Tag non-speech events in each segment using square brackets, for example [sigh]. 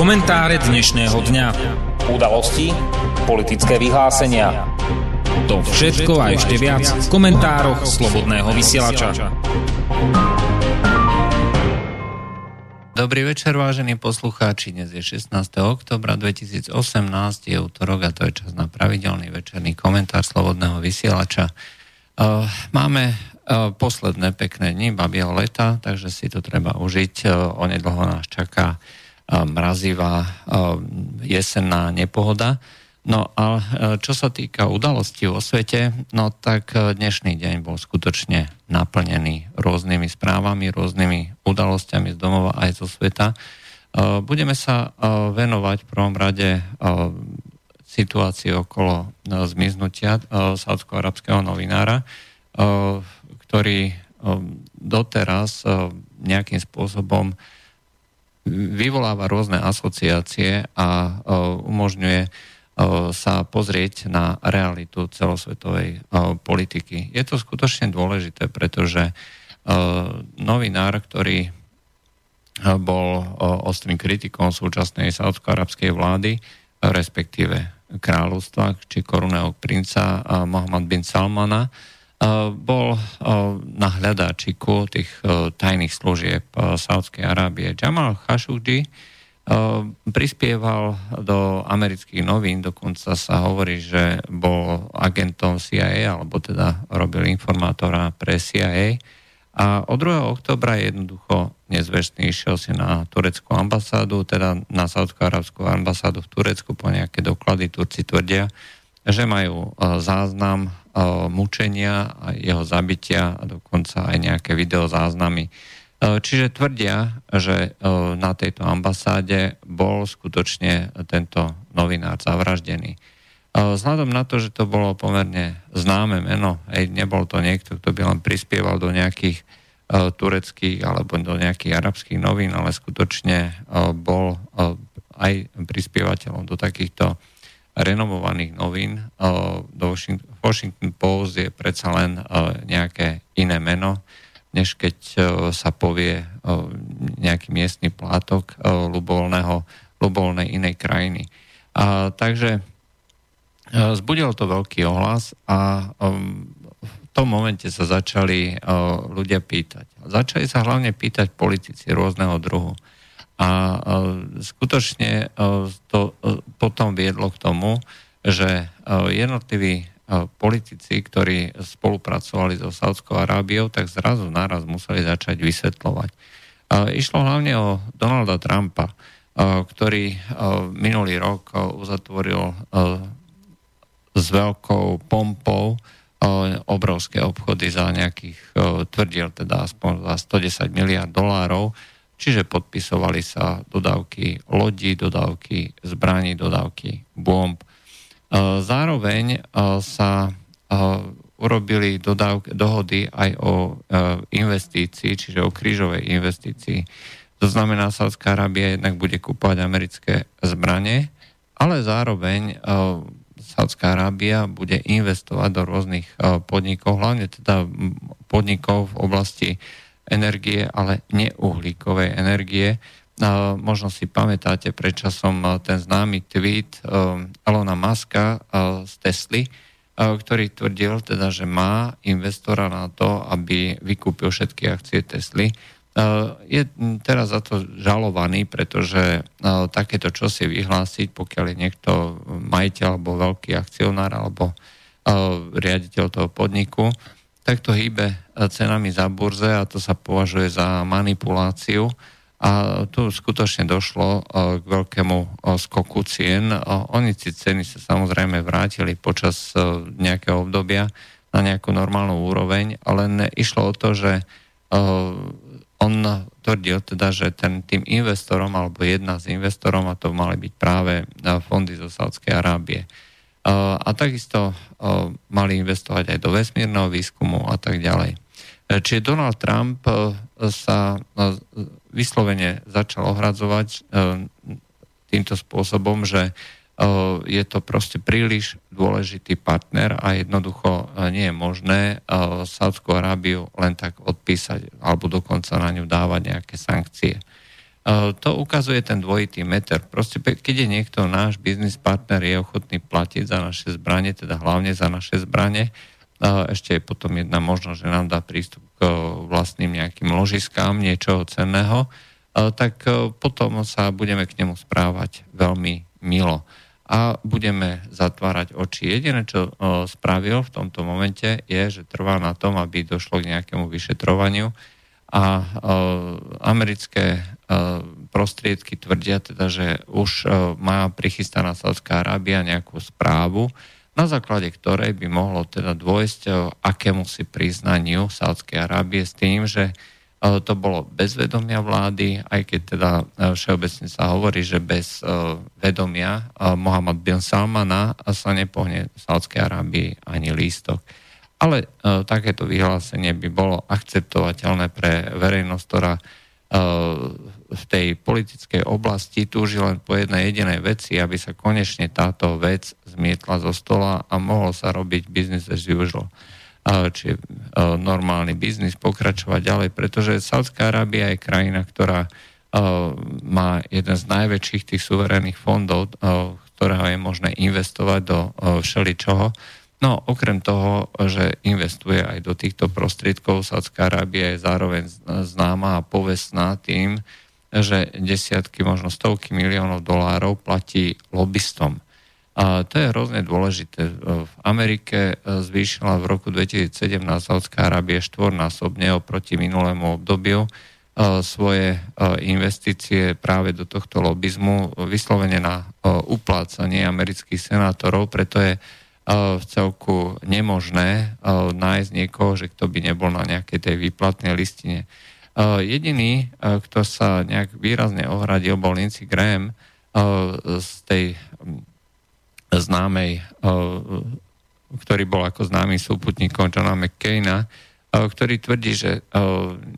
Komentáre dnešného dňa. Udalosti, politické vyhlásenia. To všetko a ešte viac v komentároch Slobodného vysielača. Dobrý večer, vážení poslucháči. Dnes je 16. oktobra 2018, je útorok a to je čas na pravidelný večerný komentár Slobodného vysielača. Máme posledné pekné dni babieho leta, takže si to treba užiť. Onedlho nás čaká mrazivá jesenná nepohoda. No a e, čo sa týka udalostí vo svete, no tak e, dnešný deň bol skutočne naplnený rôznymi správami, rôznymi udalosťami z domova aj zo sveta. E, budeme sa venovať v prvom rade situácii okolo zmiznutia saudsko-arabského novinára, ktorý doteraz nejakým spôsobom vyvoláva rôzne asociácie a umožňuje sa pozrieť na realitu celosvetovej politiky. Je to skutočne dôležité, pretože novinár, ktorý bol ostrým kritikom súčasnej saudsko-arabskej vlády, respektíve kráľovstva či korunného princa Mohamed bin Salmana, bol na hľadáčiku tých tajných služieb Saudskej Arábie. Jamal Khashoggi prispieval do amerických novín, dokonca sa hovorí, že bol agentom CIA, alebo teda robil informátora pre CIA. A od 2. oktobra jednoducho nezvestný išiel si na tureckú ambasádu, teda na saudsko-arabskú ambasádu v Turecku po nejaké doklady. Turci tvrdia, že majú záznam mučenia a jeho zabitia a dokonca aj nejaké videozáznamy. Čiže tvrdia, že na tejto ambasáde bol skutočne tento novinár zavraždený. Vzhľadom na to, že to bolo pomerne známe meno, aj nebol to niekto, kto by len prispieval do nejakých tureckých alebo do nejakých arabských novín, ale skutočne bol aj prispievateľom do takýchto renomovaných novín. Do Post je predsa len nejaké iné meno, než keď sa povie nejaký miestny plátok ľubovolného, ľubovolnej inej krajiny. A, takže zbudilo to veľký ohlas a v tom momente sa začali ľudia pýtať. Začali sa hlavne pýtať politici rôzneho druhu. A skutočne to potom viedlo k tomu, že jednotliví politici, ktorí spolupracovali so Saudskou Arábiou, tak zrazu naraz museli začať vysvetľovať. Išlo hlavne o Donalda Trumpa, ktorý minulý rok uzatvoril s veľkou pompou obrovské obchody za nejakých, tvrdil teda aspoň za 110 miliard dolárov, Čiže podpisovali sa dodávky lodí, dodávky zbraní, dodávky bomb. E, zároveň e, sa e, urobili dodávky, dohody aj o investícii, čiže o krížovej investícii. To znamená, Sádzka Arábia jednak bude kúpovať americké zbranie, ale zároveň Sádzka Arábia bude investovať do rôznych podnikov, hlavne teda podnikov v oblasti energie, ale neuhlíkovej energie. Možno si pamätáte predčasom ten známy tweet Elona Muska z Tesly, ktorý tvrdil teda, že má investora na to, aby vykúpil všetky akcie Tesly. Je teraz za to žalovaný, pretože takéto čo si vyhlásiť, pokiaľ je niekto majiteľ alebo veľký akcionár alebo riaditeľ toho podniku, tak to hýbe cenami za burze a to sa považuje za manipuláciu. A tu skutočne došlo e, k veľkému e, skoku cien. Oni si ceny sa samozrejme vrátili počas e, nejakého obdobia na nejakú normálnu úroveň, ale išlo o to, že on tvrdil teda, že ten, tým investorom alebo jedna z investorom, a to mali byť práve fondy zo Sádskej Arábie, a takisto mali investovať aj do vesmírneho výskumu a tak ďalej. E, čiže Donald Trump e, sa vyslovene začal ohradzovať e, týmto spôsobom, že je to proste príliš dôležitý partner a jednoducho nie je možné Saudskú Arábiu len tak odpísať alebo dokonca na ňu dávať nejaké sankcie. to ukazuje ten dvojitý meter. Proste, keď je niekto náš biznis partner, je ochotný platiť za naše zbranie, teda hlavne za naše zbranie, ešte je potom jedna možnosť, že nám dá prístup k vlastným nejakým ložiskám niečoho cenného, tak potom sa budeme k nemu správať veľmi milo. A budeme zatvárať oči. Jediné, čo spravil v tomto momente, je, že trvá na tom, aby došlo k nejakému vyšetrovaniu. A americké prostriedky tvrdia teda, že už má prichystaná Saudská Arábia nejakú správu, na základe ktorej by mohlo teda dôjsť akému si priznaniu Sádskej Arábie s tým, že to bolo bez vedomia vlády, aj keď teda všeobecne sa hovorí, že bez vedomia Mohamed bin Salmana sa nepohne v Sádskej Arábii ani lístok. Ale takéto vyhlásenie by bolo akceptovateľné pre verejnosť, ktorá v tej politickej oblasti túži len po jednej jedinej veci, aby sa konečne táto vec zmietla zo stola a mohol sa robiť business as usual. Čiže normálny biznis pokračovať ďalej, pretože Saudská Arábia je krajina, ktorá má jeden z najväčších tých suverénnych fondov, ktorého je možné investovať do všeličoho. No, okrem toho, že investuje aj do týchto prostriedkov, Sádzka Arábia je zároveň známa a povestná tým, že desiatky, možno stovky miliónov dolárov platí lobbystom. A to je hrozne dôležité. V Amerike zvýšila v roku 2017 Saudská Arábia štvornásobne oproti minulému obdobiu svoje investície práve do tohto lobizmu vyslovene na uplácanie amerických senátorov, preto je v celku nemožné nájsť niekoho, že kto by nebol na nejakej tej výplatnej listine. Jediný, kto sa nejak výrazne ohradil, bol Lindsey Graham z tej známej, ktorý bol ako známy súputníkom Johna McCaina, ktorý tvrdí, že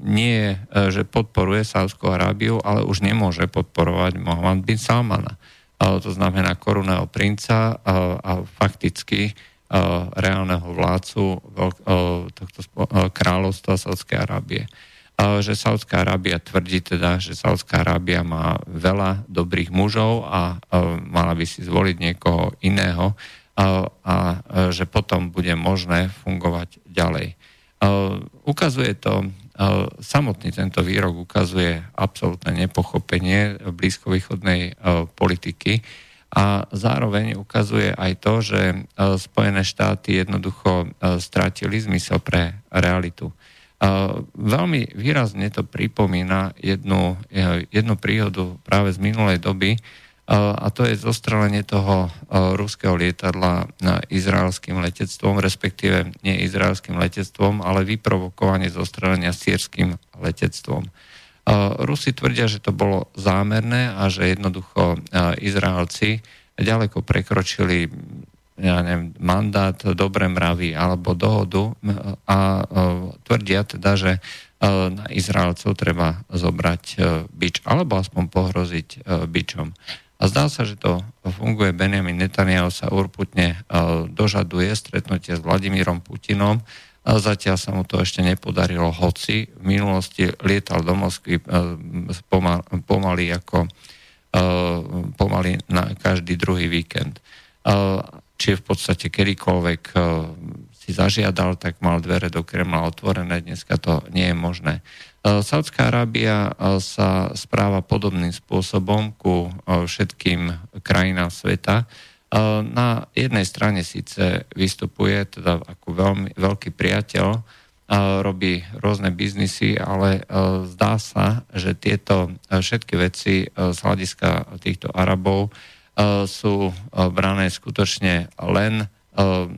nie, že podporuje Sávskú Arábiu, ale už nemôže podporovať Mohamed bin Salmana. To znamená korunného princa a fakticky reálneho vládcu tohto kráľovstva Sávskej Arábie že Saudská Arábia tvrdí teda, že Saudská Arábia má veľa dobrých mužov a mala by si zvoliť niekoho iného a že potom bude možné fungovať ďalej. Ukazuje to, samotný tento výrok ukazuje absolútne nepochopenie blízkovýchodnej politiky a zároveň ukazuje aj to, že Spojené štáty jednoducho strátili zmysel pre realitu. Veľmi výrazne to pripomína jednu, jednu príhodu práve z minulej doby, a to je zostrelenie toho ruského lietadla izraelským letectvom, respektíve nie izraelským letectvom, ale vyprovokovanie zostrelenia sírským letectvom. Rusi tvrdia, že to bolo zámerné a že jednoducho Izraelci ďaleko prekročili ja neviem, mandát, dobre mravy alebo dohodu a tvrdia teda, že na Izraelcov treba zobrať bič alebo aspoň pohroziť bičom. A zdá sa, že to funguje. Benjamin Netanyahu sa urputne dožaduje stretnutie s Vladimírom Putinom. Zatiaľ sa mu to ešte nepodarilo, hoci v minulosti lietal do Moskvy pomaly ako pomaly na každý druhý víkend či v podstate kedykoľvek si zažiadal, tak mal dvere do Kremla otvorené. Dneska to nie je možné. Eh, Saudská Arábia eh, sa správa podobným spôsobom ku všetkým krajinám sveta. Na jednej strane síce vystupuje teda ako veľmi veľký priateľ, robí rôzne biznisy, ale zdá sa, že tieto všetky veci z hľadiska týchto Arabov E, sú e, brané skutočne len, e,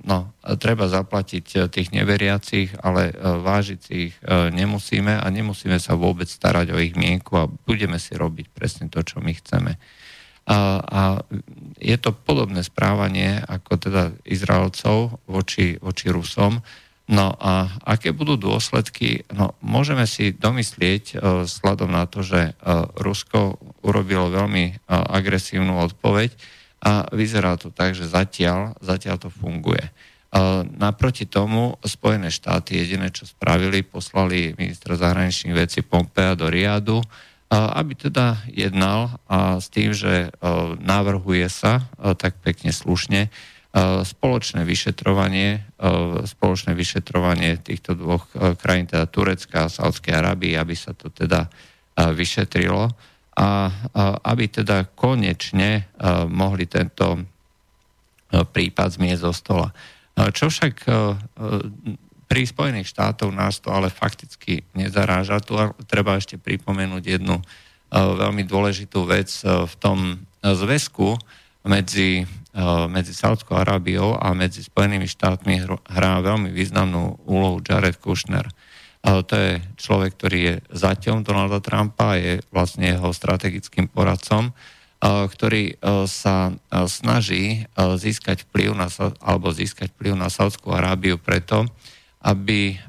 no, treba zaplatiť tých neveriacich, ale vážiť si ich nemusíme a nemusíme sa vôbec starať o ich mienku a budeme si robiť presne to, čo my chceme. A, a je to podobné správanie ako teda Izraelcov voči, voči Rusom, No a aké budú dôsledky? No, môžeme si domyslieť sladom na to, že Rusko urobilo veľmi agresívnu odpoveď a vyzerá to tak, že zatiaľ, zatiaľ to funguje. Naproti tomu Spojené štáty jediné, čo spravili, poslali ministra zahraničných vecí Pompea do Riadu, aby teda jednal a s tým, že navrhuje sa tak pekne slušne spoločné vyšetrovanie, spoločné vyšetrovanie týchto dvoch krajín, teda Turecka a Saudskej Arábie, aby sa to teda vyšetrilo a aby teda konečne mohli tento prípad zmiesť zo stola. Čo však pri Spojených štátoch nás to ale fakticky nezaráža. Tu treba ešte pripomenúť jednu veľmi dôležitú vec v tom zväzku medzi, medzi Saudskou Arábiou a medzi Spojenými štátmi hrá veľmi významnú úlohu Jared Kushner. To je človek, ktorý je zaťom Donalda Trumpa, je vlastne jeho strategickým poradcom, ktorý sa snaží získať vplyv na, alebo získať vplyv na Saudskú Arábiu preto, aby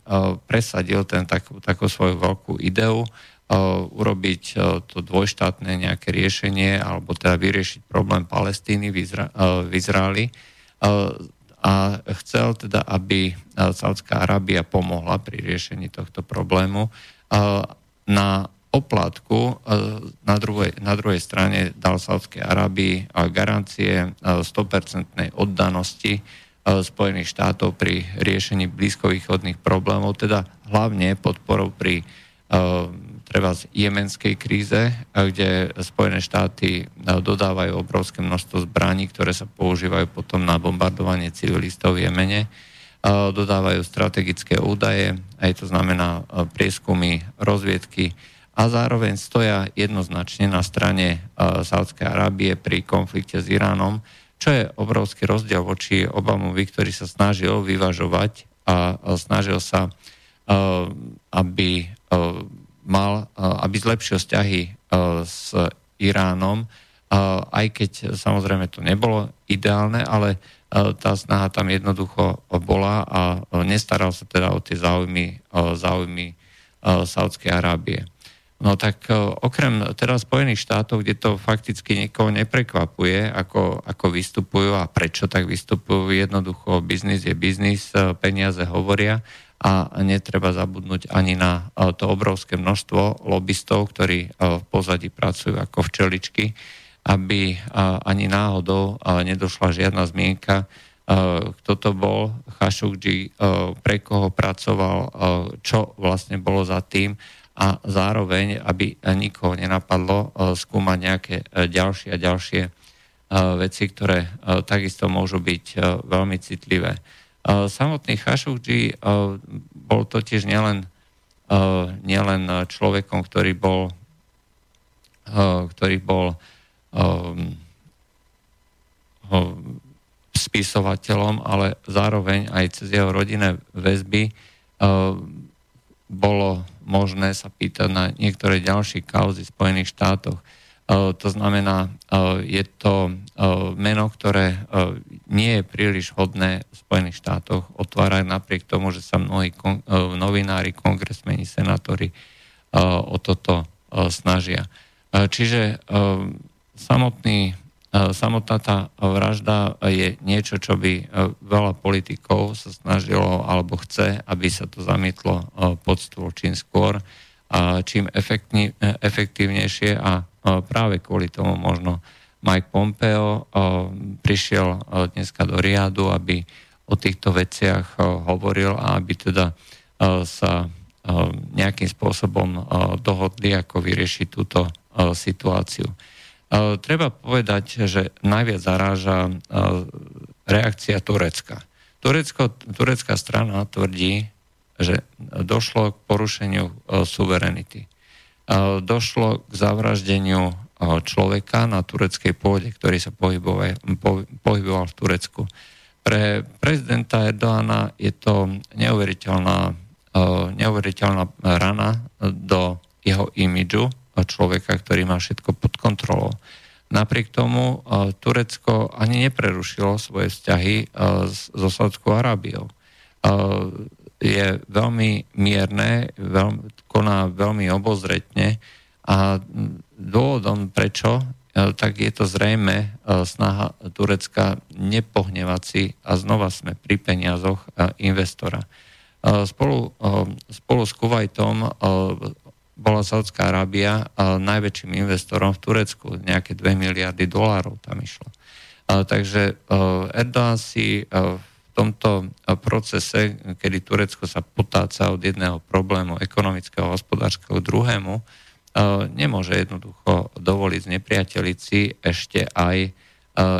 presadil ten takú, takú svoju veľkú ideu, urobiť to dvojštátne nejaké riešenie alebo teda vyriešiť problém Palestíny v, Izra- v Izraeli a chcel teda, aby Saudská Arábia pomohla pri riešení tohto problému. Na oplatku na druhej, na druhej strane dal Saudskej Arábii garancie 100% oddanosti Spojených štátov pri riešení blízkovýchodných problémov, teda hlavne podporou pri treba z jemenskej kríze, kde Spojené štáty dodávajú obrovské množstvo zbraní, ktoré sa používajú potom na bombardovanie civilistov v Jemene. Dodávajú strategické údaje, aj to znamená prieskumy, rozviedky a zároveň stoja jednoznačne na strane Sádskej Arábie pri konflikte s Iránom, čo je obrovský rozdiel voči Obamovi, ktorý sa snažil vyvažovať a snažil sa, aby mal, eh, aby zlepšil vzťahy eh, s Iránom, eh, aj keď samozrejme to nebolo ideálne, ale tá snaha tam jednoducho bola a nestaral sa teda o tie záujmy, záujmy Saudskej Arábie. No tak okrem teda Spojených štátov, kde to fakticky nikoho neprekvapuje, ako, ako vystupujú a prečo tak vystupujú, jednoducho biznis je biznis, peniaze hovoria, a netreba zabudnúť ani na e, to obrovské množstvo lobbystov, ktorí e, v pozadí pracujú ako včeličky, aby e, ani náhodou nedošla žiadna zmienka, kto to bol? Khashoggi, pre koho pracoval, čo vlastne bolo za tým? A zároveň, aby nikoho nenapadlo skúmať nejaké ďalšie a ďalšie veci, ktoré takisto môžu byť veľmi citlivé. Samotný Khashoggi bol totiž nielen, nielen človekom, ktorý bol, ktorý bol spisovateľom, ale zároveň aj cez jeho rodinné väzby bolo možné sa pýtať na niektoré ďalšie kauzy v Spojených štátoch. Eh, to znamená, eh, je to eh, meno, ktoré nie je príliš hodné v Spojených štátoch otvárať napriek tomu, že sa mnohí novinári, kongresmeni, senátori o toto snažia. Čiže samotný, samotná tá vražda je niečo, čo by veľa politikov sa snažilo alebo chce, aby sa to zamietlo pod stôl čím skôr čím efektívnejšie a práve kvôli tomu možno Mike Pompeo prišiel dneska do Riadu, aby o týchto veciach hovoril a aby teda sa nejakým spôsobom dohodli, ako vyriešiť túto situáciu. Treba povedať, že najviac zaráža reakcia Turecka. Turecko, turecká strana tvrdí, že došlo k porušeniu suverenity došlo k zavraždeniu človeka na tureckej pôde, ktorý sa pohyboval, pohyboval v Turecku. Pre prezidenta Erdoána je to neuveriteľná, neuveriteľná rana do jeho imidžu človeka, ktorý má všetko pod kontrolou. Napriek tomu Turecko ani neprerušilo svoje vzťahy so Saudskou Arábiou je veľmi mierne, veľmi, koná veľmi obozretne a dôvodom prečo, e, tak je to zrejme e, snaha Turecka nepohnevať si a znova sme pri peniazoch e, investora. Spolu, spolu s Kuwaitom bola Saudská Arábia najväčším investorom v Turecku, nejaké 2 miliardy dolárov tam išlo. Takže Erdogan si v tomto procese, kedy Turecko sa potáca od jedného problému ekonomického a hospodárskeho druhému, nemôže jednoducho dovoliť znepriateliť ešte aj,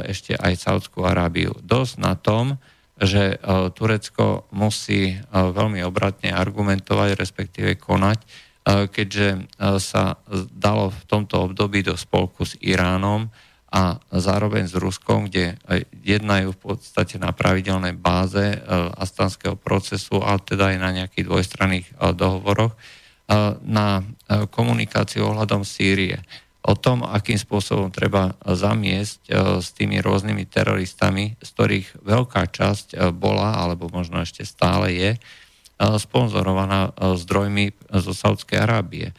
ešte aj Saudskú Arábiu. Dosť na tom, že Turecko musí veľmi obratne argumentovať, respektíve konať, keďže sa dalo v tomto období do spolku s Iránom, a zároveň s Ruskom, kde jednajú v podstate na pravidelnej báze e, astanského procesu, ale teda aj na nejakých dvojstranných e, dohovoroch, e, na komunikáciu ohľadom Sýrie. O tom, akým spôsobom treba zamiesť s tými rôznymi teroristami, z ktorých veľká časť bola, alebo možno ešte stále je, sponzorovaná zdrojmi zo Saudskej Arábie.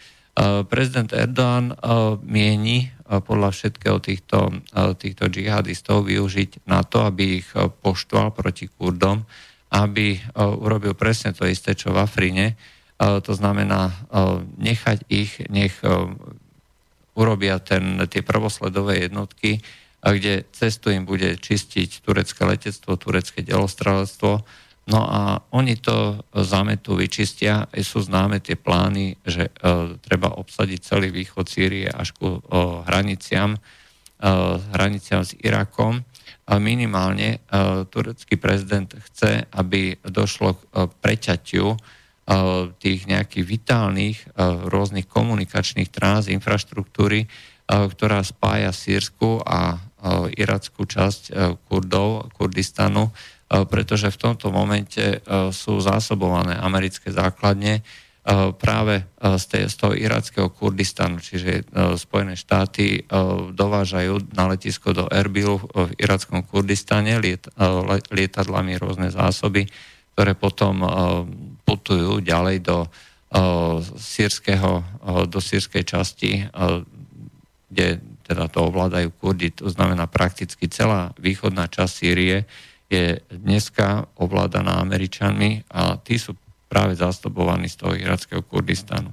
Prezident Erdoğan mieni podľa všetkého týchto, týchto džihadistov využiť na to, aby ich poštval proti Kurdom, aby urobil presne to isté, čo v Afrine. To znamená nechať ich, nech urobia ten, tie prvosledové jednotky, kde cestu im bude čistiť turecké letectvo, turecké delostrelectvo, No a oni to zametú, vyčistia. Sú známe tie plány, že e, treba obsadiť celý východ Sýrie až ku e, hraniciam, e, hraniciam s Irakom. A minimálne turecký prezident chce, aby došlo k preťaťu e, tých nejakých vitálnych rôznych komunikačných trás, infraštruktúry, ktorá spája sírsku a irackú časť Kurdov, Kurdistanu pretože v tomto momente e, sú zásobované americké základne e, práve z, tej, z toho irackého Kurdistanu, čiže Spojené štáty dovážajú na letisko do Erbilu v irackom Kurdistane liet, lietadlami rôzne zásoby, ktoré potom putujú ďalej do sírskeho, do sírskej časti, kde teda to ovládajú Kurdi, to znamená prakticky celá východná časť Sýrie je dneska ovládaná Američanmi a tí sú práve zastupovaní z toho irackého Kurdistanu.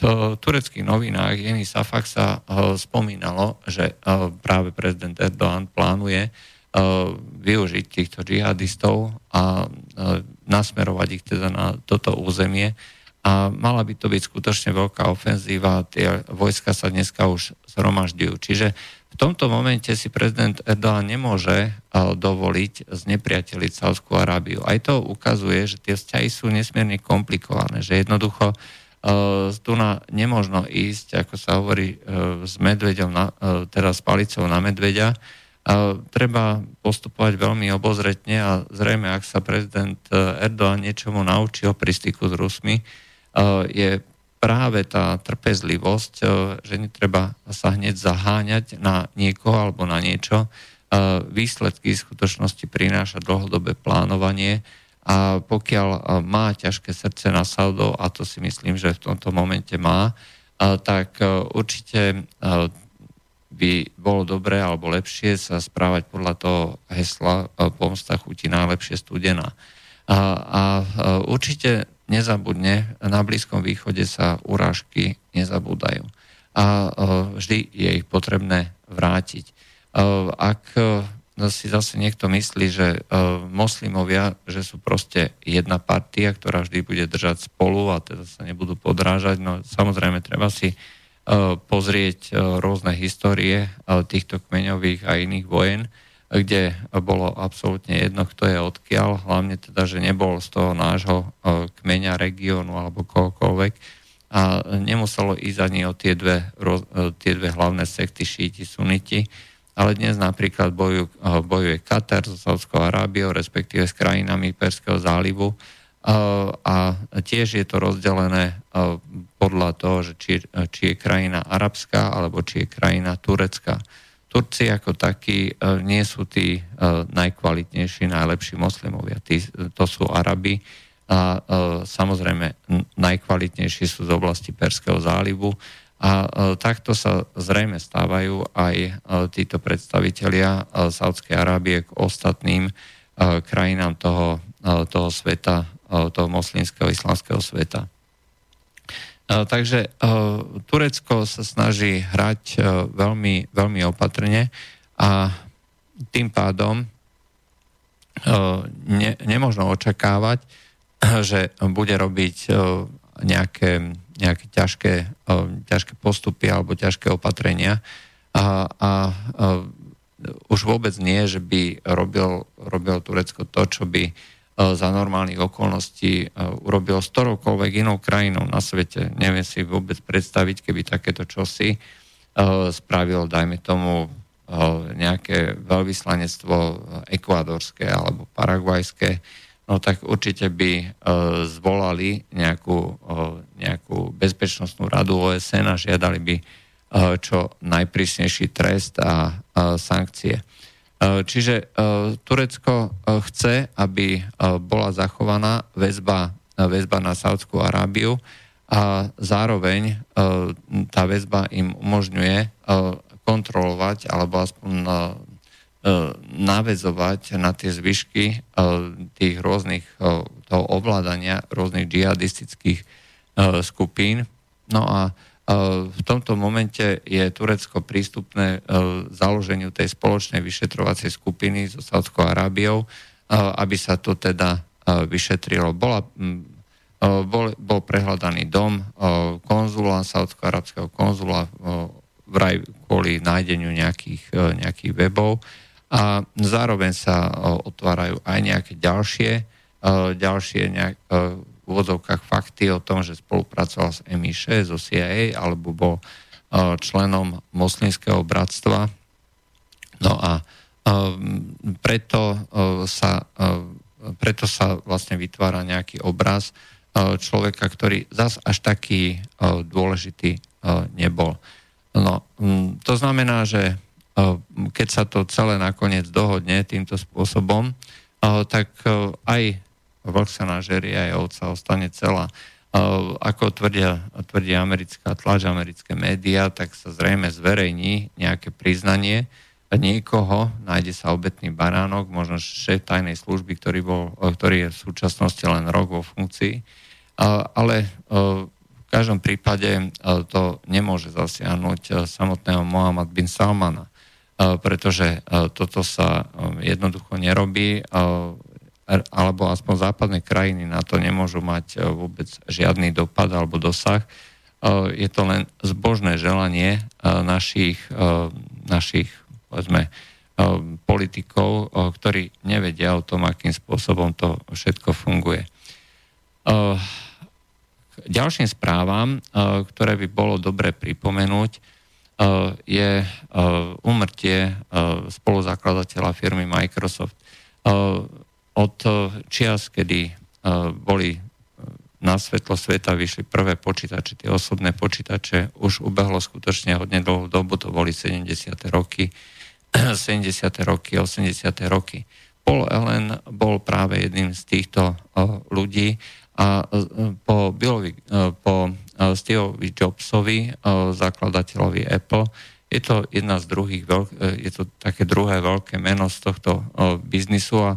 V tureckých novinách Jeni Safak sa spomínalo, že práve prezident Erdoğan plánuje využiť týchto džihadistov a nasmerovať ich teda na toto územie a mala by to byť skutočne veľká ofenzíva, tie vojska sa dneska už zhromažďujú. Čiže v tomto momente si prezident Erdogan nemôže dovoliť znepriateliť Saudskú Arábiu. Aj to ukazuje, že tie vzťahy sú nesmierne komplikované, že jednoducho tu na, nemožno ísť, ako sa hovorí, s medveďom, na, teda s palicou na medveďa. Treba postupovať veľmi obozretne a zrejme, ak sa prezident Erdogan niečomu naučil pri styku s Rusmi, je práve tá trpezlivosť, e, že netreba sa hneď zaháňať na niekoho alebo na niečo. E, výsledky v skutočnosti prináša dlhodobé plánovanie a pokiaľ e, má ťažké srdce na Saudov, a to si myslím, že v tomto momente má, tak určite by bolo dobré alebo lepšie sa správať podľa toho hesla pomsta chutí najlepšie studená. A, a určite nezabudne, na Blízkom východe sa urážky nezabúdajú. A e, vždy je ich potrebné vrátiť. E, ak e, si zase niekto myslí, že moslimovia, že sú proste jedna partia, ktorá vždy bude držať spolu a teda sa nebudú podrážať, no samozrejme treba si pozrieť rôzne histórie týchto kmeňových a iných vojen, kde bolo absolútne jedno, kto je odkiaľ, hlavne teda, že nebol z toho nášho e, kmeňa, regiónu alebo kohokoľvek a nemuselo ísť ani o tie dve, e, tie dve hlavné sekty šíti, suniti, ale dnes napríklad bojujú, e, bojuje Katar so Saudskou Arábiou, respektíve s krajinami Perského zálivu a tiež je to rozdelené podľa toho, že či, či je krajina arabská alebo či je krajina turecká. Turci ako takí e, nie sú tí e, najkvalitnejší, najlepší moslimovia. Tí, to sú Arabi a e, samozrejme najkvalitnejší sú z oblasti Perského zálivu a takto sa zrejme stávajú aj títo predstavitelia Saudskej Arábie k ostatným krajinám toho, toho sveta, toho moslimského islamského sveta. Takže Turecko sa snaží hrať veľmi, veľmi opatrne a tým pádom ne, nemožno očakávať, [clears throat] že bude robiť nejaké, nejaké ťažké, ťažké postupy alebo ťažké opatrenia. A, a, a už vôbec nie, že by robil, robil Turecko to, čo by za normálnych okolností urobil s ktoroukoľvek inou krajinou na svete. Neviem si vôbec predstaviť, keby takéto čosi spravil, dajme tomu, nejaké veľvyslanectvo ekvádorské alebo paraguajské, no tak určite by zvolali nejakú, nejakú bezpečnostnú radu OSN a žiadali by čo najprísnejší trest a sankcie. Čiže Turecko chce, aby bola zachovaná väzba, väzba na Saudskú Arábiu a zároveň tá väzba im umožňuje kontrolovať alebo aspoň navezovať na tie zvyšky tých rôznych toho ovládania rôznych džihadistických skupín. No a v tomto momente je Turecko prístupné založeniu tej spoločnej vyšetrovacej skupiny so Saudskou Arábiou, aby sa to teda vyšetrilo. Bola, bol, bol prehľadaný dom konzula, saudsko-arabského konzula vraj kvôli nájdeniu nejakých, nejakých webov a zároveň sa otvárajú aj nejaké ďalšie, ďalšie nejak, úvodzovkách fakty o tom, že spolupracoval s MI6, zo CIA, alebo bol e, členom moslimského bratstva. No a e, preto e, sa, preto sa vlastne vytvára nejaký obraz človeka, ktorý zas až taký dôležitý nebol. No, to znamená, že keď sa to celé nakoniec dohodne týmto spôsobom, tak aj vlk sa nažerie aj ovca ostane celá. Ako tvrdia, tvrdia americká tlač, americké médiá, tak sa zrejme zverejní nejaké priznanie niekoho, nájde sa obetný baránok, možno šéf tajnej služby, ktorý, bol, ktorý je v súčasnosti len rok vo funkcii, ale v každom prípade to nemôže zasiahnuť samotného Mohamed bin Salmana, pretože toto sa jednoducho nerobí alebo aspoň západné krajiny na to nemôžu mať e, vôbec žiadny dopad alebo dosah. E, je to len zbožné želanie e, našich, našich povedzme, politikov, ktorí nevedia o tom, akým spôsobom to všetko funguje. K ďalším správam, ktoré by bolo dobre pripomenúť, je umrtie spoluzakladateľa firmy Microsoft od eh, čias, kedy eh, boli eh, na svetlo sveta vyšli prvé počítače, tie osobné počítače, už ubehlo skutočne hodne dlhú dobu, to boli 70. roky, [clears throat] 70. roky, 80. roky. Paul Allen bol práve jedným z týchto ľudí a po, Billovi, po Steveovi Jobsovi, zakladateľovi Apple, je to jedna z druhých, je to také druhé veľké meno z tohto biznisu a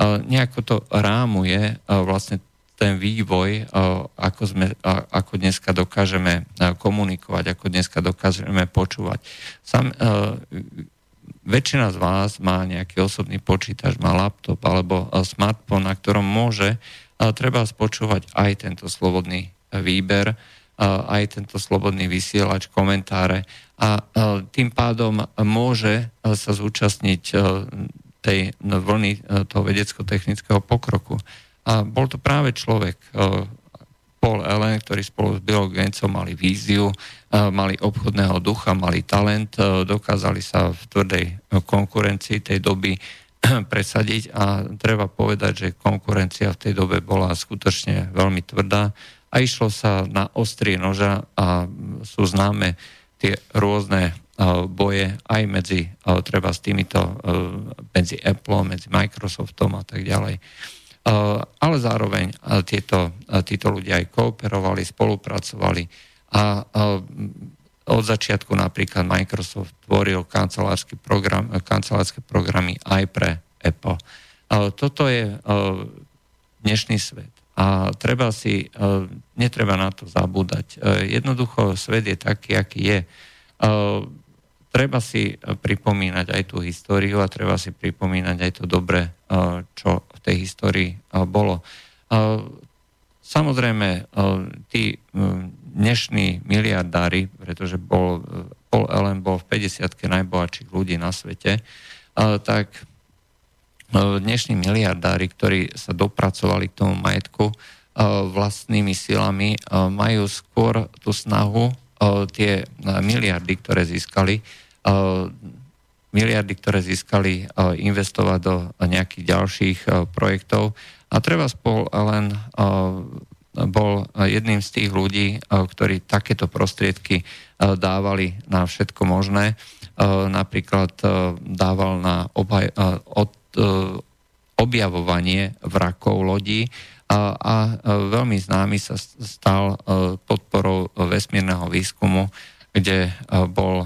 nejako to rámuje vlastne ten vývoj, ako, sme, ako dneska dokážeme komunikovať, ako dneska dokážeme počúvať. Sam, väčšina z vás má nejaký osobný počítač, má laptop alebo smartphone, na ktorom môže treba spočúvať aj tento slobodný výber, aj tento slobodný vysielač, komentáre a tým pádom môže sa zúčastniť tej vlny e, toho vedecko-technického pokroku. A bol to práve človek, e, Paul Allen, ktorý spolu s Bill Gatesom mali víziu, e, mali obchodného ducha, mali talent, dokázali sa v tvrdej konkurencii tej doby [clears throat] presadiť a treba povedať, že konkurencia v tej dobe bola skutočne veľmi tvrdá a išlo sa na ostrie noža a sú známe tie rôzne boje aj medzi, treba s týmito, medzi Apple, medzi Microsoftom a tak ďalej. Ale zároveň tieto, títo ľudia aj kooperovali, spolupracovali a od začiatku napríklad Microsoft tvoril kancelársky program, kancelárske programy aj pre Apple. Toto je dnešný svet. A treba si, netreba na to zabúdať. Jednoducho svet je taký, aký je. Treba si pripomínať aj tú históriu a treba si pripomínať aj to dobre, čo v tej histórii bolo. Samozrejme, tí dnešní miliardári, pretože bol, Paul Allen bol v 50 najbohatších ľudí na svete, tak dnešní miliardári, ktorí sa dopracovali k tomu majetku vlastnými silami, majú skôr tú snahu tie miliardy, ktoré získali, miliardy, ktoré získali investovať do nejakých ďalších projektov. A treba spol len bol jedným z tých ľudí, ktorí takéto prostriedky dávali na všetko možné. Napríklad dával na obhaj, od, objavovanie vrakov lodí a, a veľmi známy sa stal podporou vesmírneho výskumu, kde bol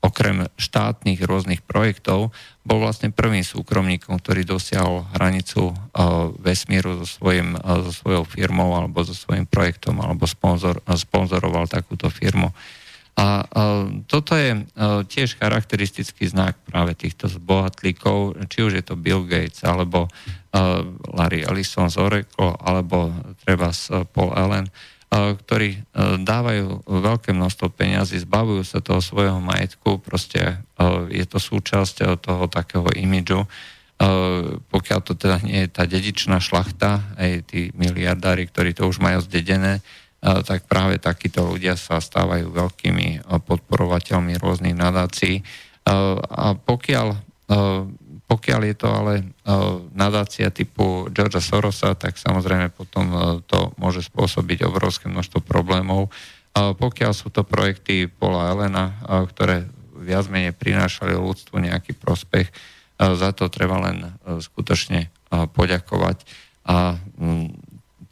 okrem štátnych rôznych projektov, bol vlastne prvým súkromníkom, ktorý dosiahol hranicu vesmíru so, svojim, so svojou firmou alebo so svojím projektom alebo sponzor, sponzoroval takúto firmu. A toto je tiež charakteristický znak práve týchto zbohatlíkov, či už je to Bill Gates, alebo Larry Ellison z Oracle, alebo treba Paul Allen, ktorí dávajú veľké množstvo peňazí, zbavujú sa toho svojho majetku, proste je to súčasť toho takého imidžu, pokiaľ to teda nie je tá dedičná šlachta, aj tí miliardári, ktorí to už majú zdedené, tak práve takíto ľudia sa stávajú veľkými podporovateľmi rôznych nadácií. A pokiaľ pokiaľ je to ale e, nadácia typu Georgia Sorosa, tak samozrejme potom e, to môže spôsobiť obrovské množstvo problémov. Pokiaľ sú to projekty Paula Elena, e, ktoré viac menej prinášali ľudstvu nejaký prospech, za to treba len skutočne poďakovať a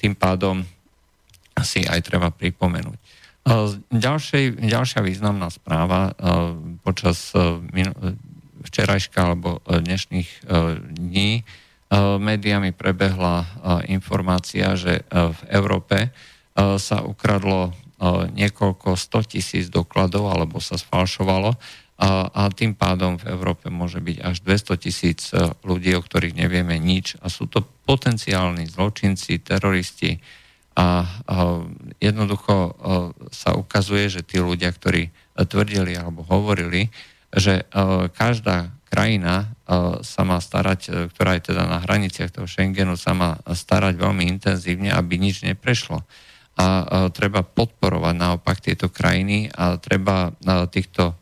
tým pádom si aj treba pripomenúť. Ďalšej, ďalšia významná správa počas včerajška alebo e, dnešných e, dní e, médiami prebehla informácia, že v Európe sa ukradlo niekoľko 100 tisíc dokladov alebo sa sfalšovalo a tým pádom v Európe môže byť až 200 tisíc ľudí, o ktorých nevieme nič a sú to potenciálni zločinci, teroristi a jednoducho sa ukazuje, že tí ľudia, ktorí tvrdili alebo hovorili, že e, každá krajina e, sa má starať, e, ktorá je teda na hraniciach toho Schengenu, sa má starať veľmi intenzívne, aby nič neprešlo. A treba podporovať naopak tieto krajiny a treba týchto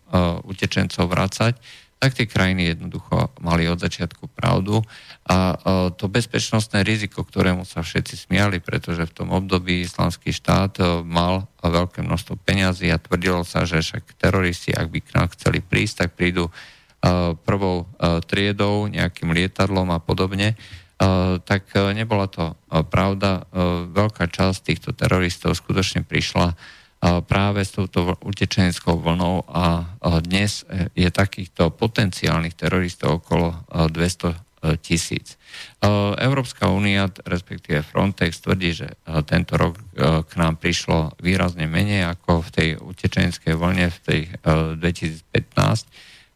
utečencov vrácať tak tie krajiny jednoducho mali od začiatku pravdu a to bezpečnostné riziko, ktorému sa všetci smiali, pretože v tom období islamský štát e, mal veľké množstvo peňazí a tvrdilo sa, že však teroristi, ak by k nám chceli prísť, tak prídu e, prvou e, triedou, nejakým lietadlom a podobne, tak nebola to pravda. Veľká časť týchto teroristov skutočne prišla práve s touto utečeneckou vlnou a dnes je takýchto potenciálnych teroristov okolo 200 e, tisíc. Európska únia, respektíve Frontex, tvrdí, že tento rok e, k nám prišlo výrazne menej ako v tej utečeneckej vlne v tej 2015, e,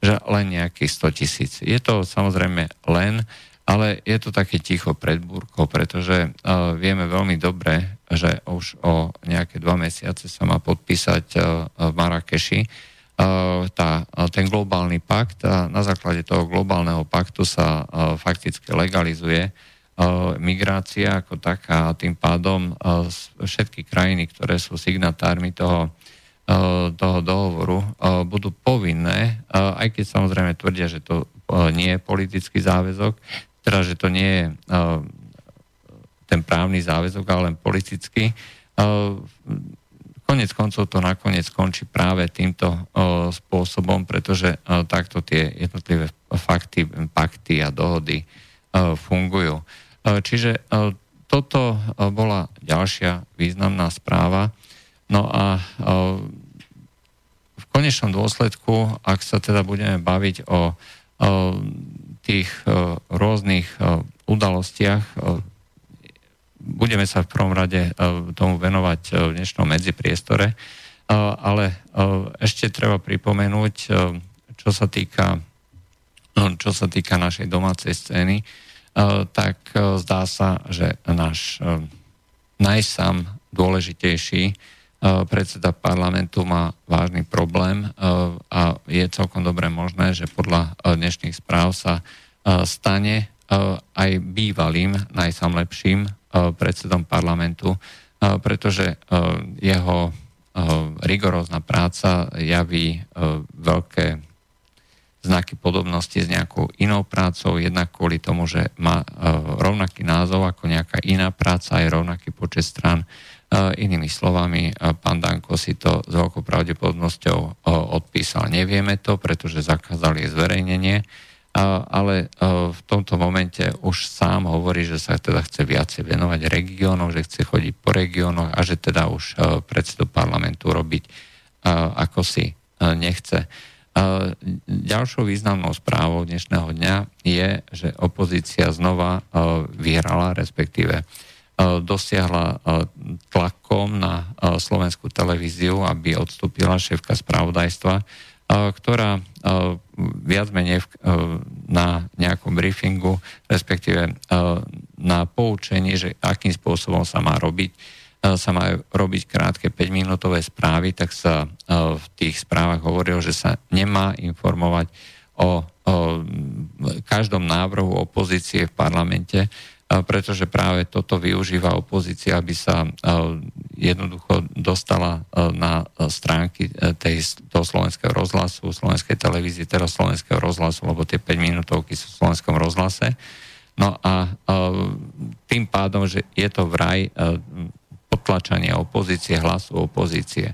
že len nejakých 100 tisíc. Je to samozrejme len ale je to také ticho pred búrkou, pretože vieme veľmi dobre, že už o nejaké dva mesiace sa má podpísať uh, v Marrakeši. Uh, tá, ten globálny pakt a na základe toho globálneho paktu sa fakticky legalizuje migrácia ako taká a tým pádom všetky krajiny, ktoré sú signatármi toho toho dohovoru budú povinné, aj keď samozrejme tvrdia, že to nie je politický záväzok, teda, že to nie je ten právny záväzok, ale len politický. Uh, konec koncov to nakoniec skončí práve týmto uh, spôsobom, pretože uh, takto tie jednotlivé fakty, pakty a dohody fungujú. Čiže toto bola ďalšia významná správa. No a v konečnom dôsledku, ak sa teda budeme baviť o tých e, rôznych e, udalostiach e, budeme sa v prvom rade tomu venovať v dnešnom medzipriestore, ale ešte treba pripomenúť, čo sa týka, čo sa týka našej domácej scény, tak zdá sa, že náš najsám dôležitejší predseda parlamentu má vážny problém a je celkom dobre možné, že podľa dnešných správ sa stane aj bývalým najsám lepším predsedom parlamentu, pretože jeho rigorózna práca javí veľké znaky podobnosti s nejakou inou prácou, jednak kvôli tomu, že má rovnaký názov ako nejaká iná práca, aj rovnaký počet strán, Inými slovami, pán Danko si to s veľkou pravdepodobnosťou odpísal. Nevieme to, pretože zakázali zverejnenie, ale v tomto momente už sám hovorí, že sa teda chce viacej venovať regiónom, že chce chodiť po regiónoch a že teda už predsedu parlamentu robiť ako si nechce. Ďalšou významnou správou dnešného dňa je, že opozícia znova vyhrala, respektíve dosiahla tlakom na slovenskú televíziu, aby odstúpila šéfka spravodajstva, ktorá viac menej na nejakom briefingu, respektíve na poučení, že akým spôsobom sa má robiť, sa má robiť krátke 5-minútové správy, tak sa v tých správach hovorilo, že sa nemá informovať o, o každom návrhu opozície v parlamente, pretože práve toto využíva opozícia, aby sa jednoducho dostala na stránky e, tej, toho slovenského rozhlasu, slovenskej televízie, teraz slovenského rozhlasu, lebo tie 5 minútovky sú v slovenskom rozhlase. No a tým pádom, že je to vraj potlačanie opozície, hlasu opozície.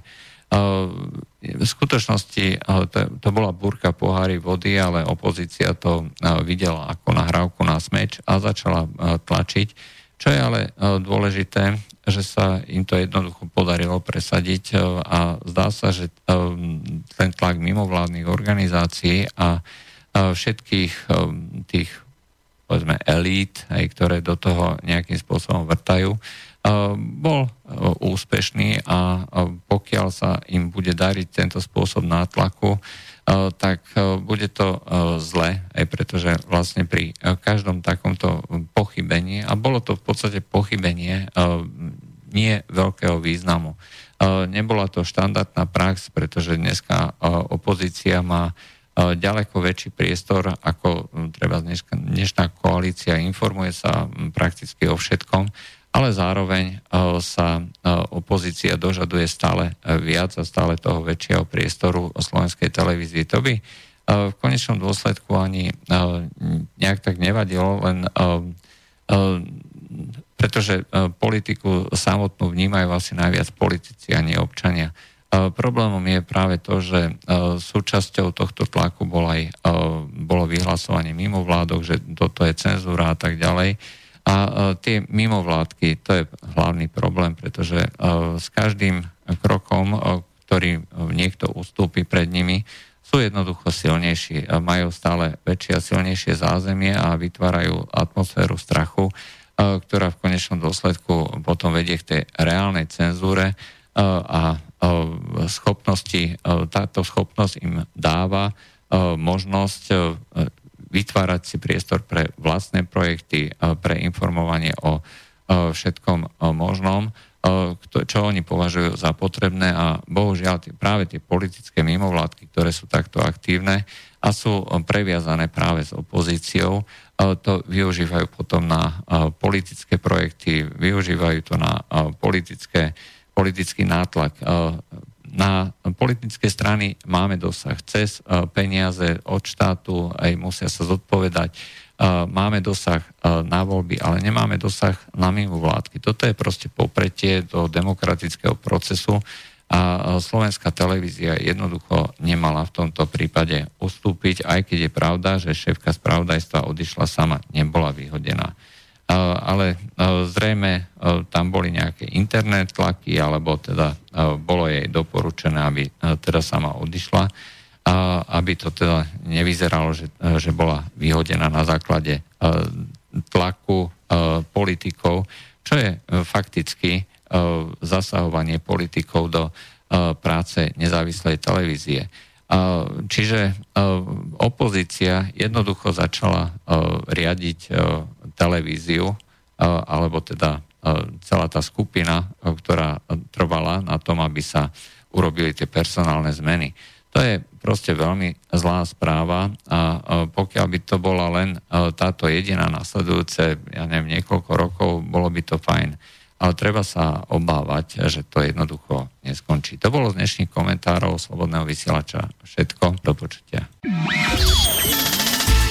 V skutočnosti to, to bola burka pohári vody, ale opozícia to videla ako nahrávku na smeč a začala tlačiť. Čo je ale dôležité, že sa im to jednoducho podarilo presadiť a zdá sa, že ten tlak mimovládnych organizácií a všetkých tých povedzme elít, aj, ktoré do toho nejakým spôsobom vrtajú, bol úspešný a pokiaľ sa im bude dariť tento spôsob nátlaku, tak bude to zle, aj pretože vlastne pri každom takomto pochybení, a bolo to v podstate pochybenie nie veľkého významu. Nebola to štandardná prax, pretože dneska opozícia má ďaleko väčší priestor ako treba dnešná, koalícia, informuje sa prakticky o všetkom ale zároveň e, sa e, opozícia dožaduje stále e, viac a stále toho väčšieho priestoru o slovenskej televízii. To by v konečnom dôsledku ani nejak tak nevadilo, len pretože politiku samotnú vnímajú asi najviac politici a nie občania. Problémom je práve to, že súčasťou tohto tlaku bolo aj bolo vyhlasovanie mimo vládok, že toto je cenzúra a tak ďalej a e, tie mimovládky, to je hlavný problém, pretože e, s každým krokom, e, ktorý niekto ustúpi pred nimi, sú jednoducho silnejší, majú stále väčšie a silnejšie zázemie a vytvárajú atmosféru strachu, ktorá v konečnom dôsledku potom vedie k tej reálnej cenzúre a schopnosti, táto schopnosť im dáva možnosť vytvárať si priestor pre vlastné projekty, pre informovanie o všetkom možnom, čo oni považujú za potrebné. A bohužiaľ práve tie politické mimovládky, ktoré sú takto aktívne a sú previazané práve s opozíciou, to využívajú potom na politické projekty, využívajú to na politické, politický nátlak na politické strany máme dosah cez e, peniaze od štátu, aj musia sa zodpovedať. E, máme dosah e, na voľby, ale nemáme dosah na mimovládky. Toto je proste popretie do demokratického procesu a slovenská televízia jednoducho nemala v tomto prípade ustúpiť, aj keď je pravda, že šéfka spravodajstva odišla sama, nebola vyhodená ale zrejme tam boli nejaké internet tlaky, alebo teda bolo jej doporučené, aby teda sama odišla, aby to teda nevyzeralo, že, že bola vyhodená na základe tlaku politikov, čo je fakticky zasahovanie politikov do práce nezávislej televízie. Čiže opozícia jednoducho začala riadiť televíziu, alebo teda celá tá skupina, ktorá trvala na tom, aby sa urobili tie personálne zmeny. To je proste veľmi zlá správa a pokiaľ by to bola len táto jediná nasledujúce, ja neviem, niekoľko rokov, bolo by to fajn. Ale treba sa obávať, že to jednoducho neskončí. To bolo z dnešných komentárov Slobodného vysielača všetko. Do počutia.